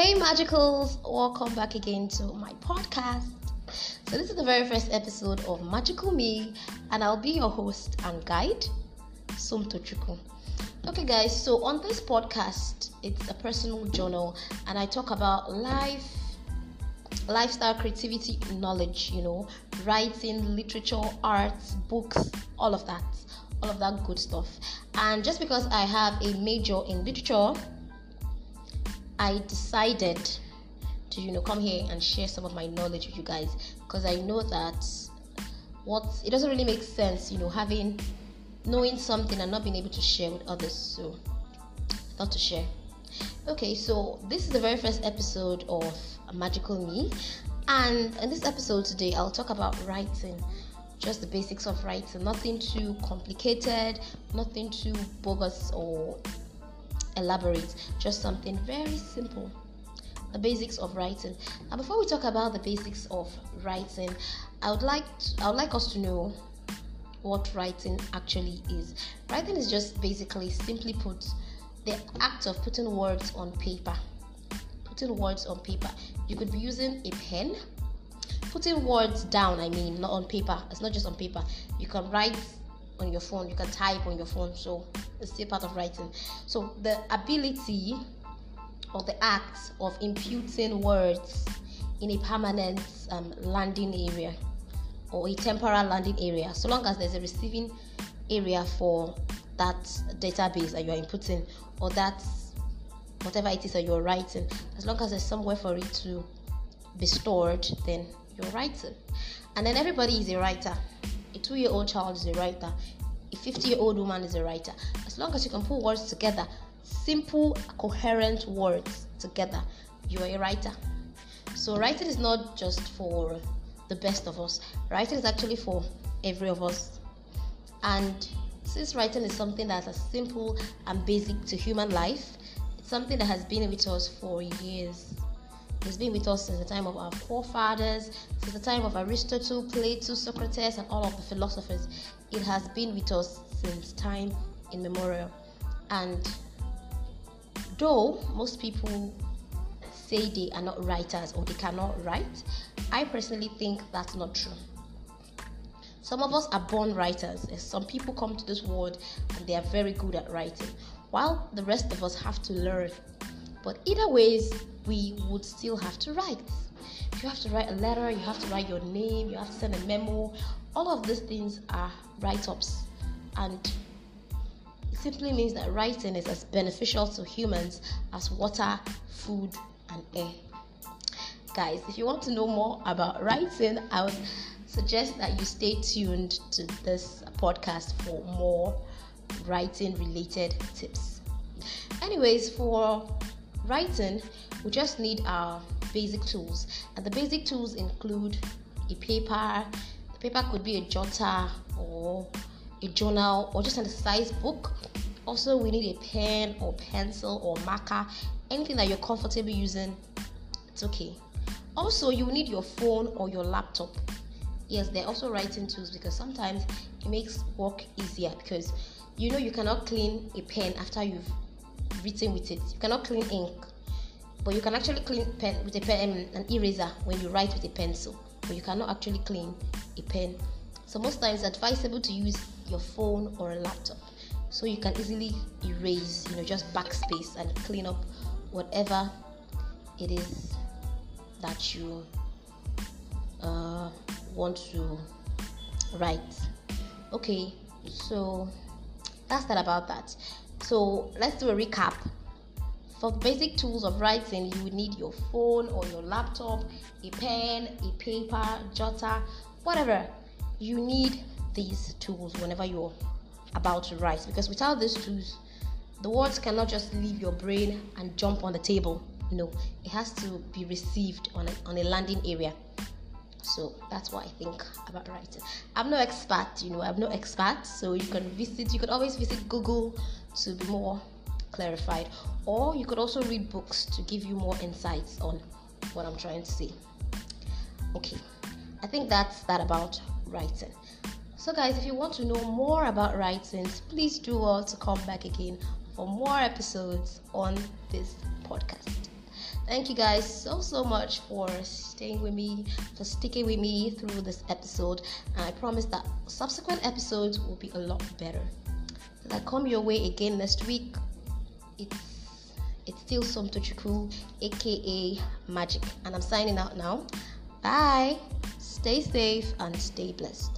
Hey, Magicals! Welcome back again to my podcast. So, this is the very first episode of Magical Me, and I'll be your host and guide, Somtochukwu. Okay, guys, so on this podcast, it's a personal journal, and I talk about life, lifestyle, creativity, knowledge, you know, writing, literature, arts, books, all of that, all of that good stuff. And just because I have a major in literature, I decided to you know come here and share some of my knowledge with you guys. Because I know that what it doesn't really make sense you know having knowing something and not being able to share with others so thought to share. Okay so this is the very first episode of magical me. And in this episode today I'll talk about writing just the basics of writing. Nothing too complicated nothing too bogus or elaborate, just something very simple. The basics of writing. Now, before we talk about the basics of writing, I would like to, I would like us to know what writing actually is. Writing is just basically, simply put, the act of putting words on paper. Putting words on paper. You could be using a pen, putting words down. I mean, not on paper. It's not just on paper. You can write on your phone. You can type on your phone. So it's still part of writing. So the ability or the act of imputing words in a permanent um, landing area or a temporal landing area, so long as there's a receiving area for that database that you are inputting or that whatever it is that you're writing, as long as there's somewhere for it to be stored, then you're writing. And then everybody is a writer. Two year old child is a writer a 50 year old woman is a writer. As long as you can put words together, simple, coherent words together, you are a writer. So, writing is not just for the best of us, writing is actually for every of us. And since writing is something that's as simple and basic to human life, it's something that has been with us for years. It's been with us since the time of our forefathers, since the time of Aristotle, Plato, Socrates, and all of the philosophers. It has been with us since time immemorial. And though most people say they are not writers or they cannot write, I personally think that's not true. Some of us are born writers. Some people come to this world and they are very good at writing, while the rest of us have to learn. But either ways, we would still have to write. You have to write a letter, you have to write your name, you have to send a memo. All of these things are write ups. And it simply means that writing is as beneficial to humans as water, food, and air. Guys, if you want to know more about writing, I would suggest that you stay tuned to this podcast for more writing related tips. Anyways, for writing, we just need our basic tools. And the basic tools include a paper, the paper could be a jotter or a journal or just an exercise book. Also, we need a pen or pencil or marker, anything that you're comfortable using, it's okay. Also, you need your phone or your laptop. Yes, they're also writing tools because sometimes it makes work easier because you know you cannot clean a pen after you've written with it. You cannot clean ink, but you can actually clean pen with a pen, an eraser when you write with a pencil. But you cannot actually clean a pen. So most times, advisable to use your phone or a laptop, so you can easily erase, you know, just backspace and clean up whatever it is that you uh, want to write. Okay, so that's that about that. So let's do a recap. For basic tools of writing, you would need your phone or your laptop, a pen, a paper, jotter, whatever. You need these tools whenever you're about to write because without these tools, the words cannot just leave your brain and jump on the table. No, it has to be received on a, on a landing area. So that's what I think about writing. I'm no expert, you know, I'm no expert. So you can visit, you could always visit Google to be more clarified, or you could also read books to give you more insights on what I'm trying to say. Okay, I think that's that about writing. So, guys, if you want to know more about writing, please do well to come back again for more episodes on this podcast. Thank you guys so so much for staying with me, for sticking with me through this episode. And I promise that subsequent episodes will be a lot better. I come your way again next week, it's it's still Somtochukwu, aka Magic. And I'm signing out now. Bye. Stay safe and stay blessed.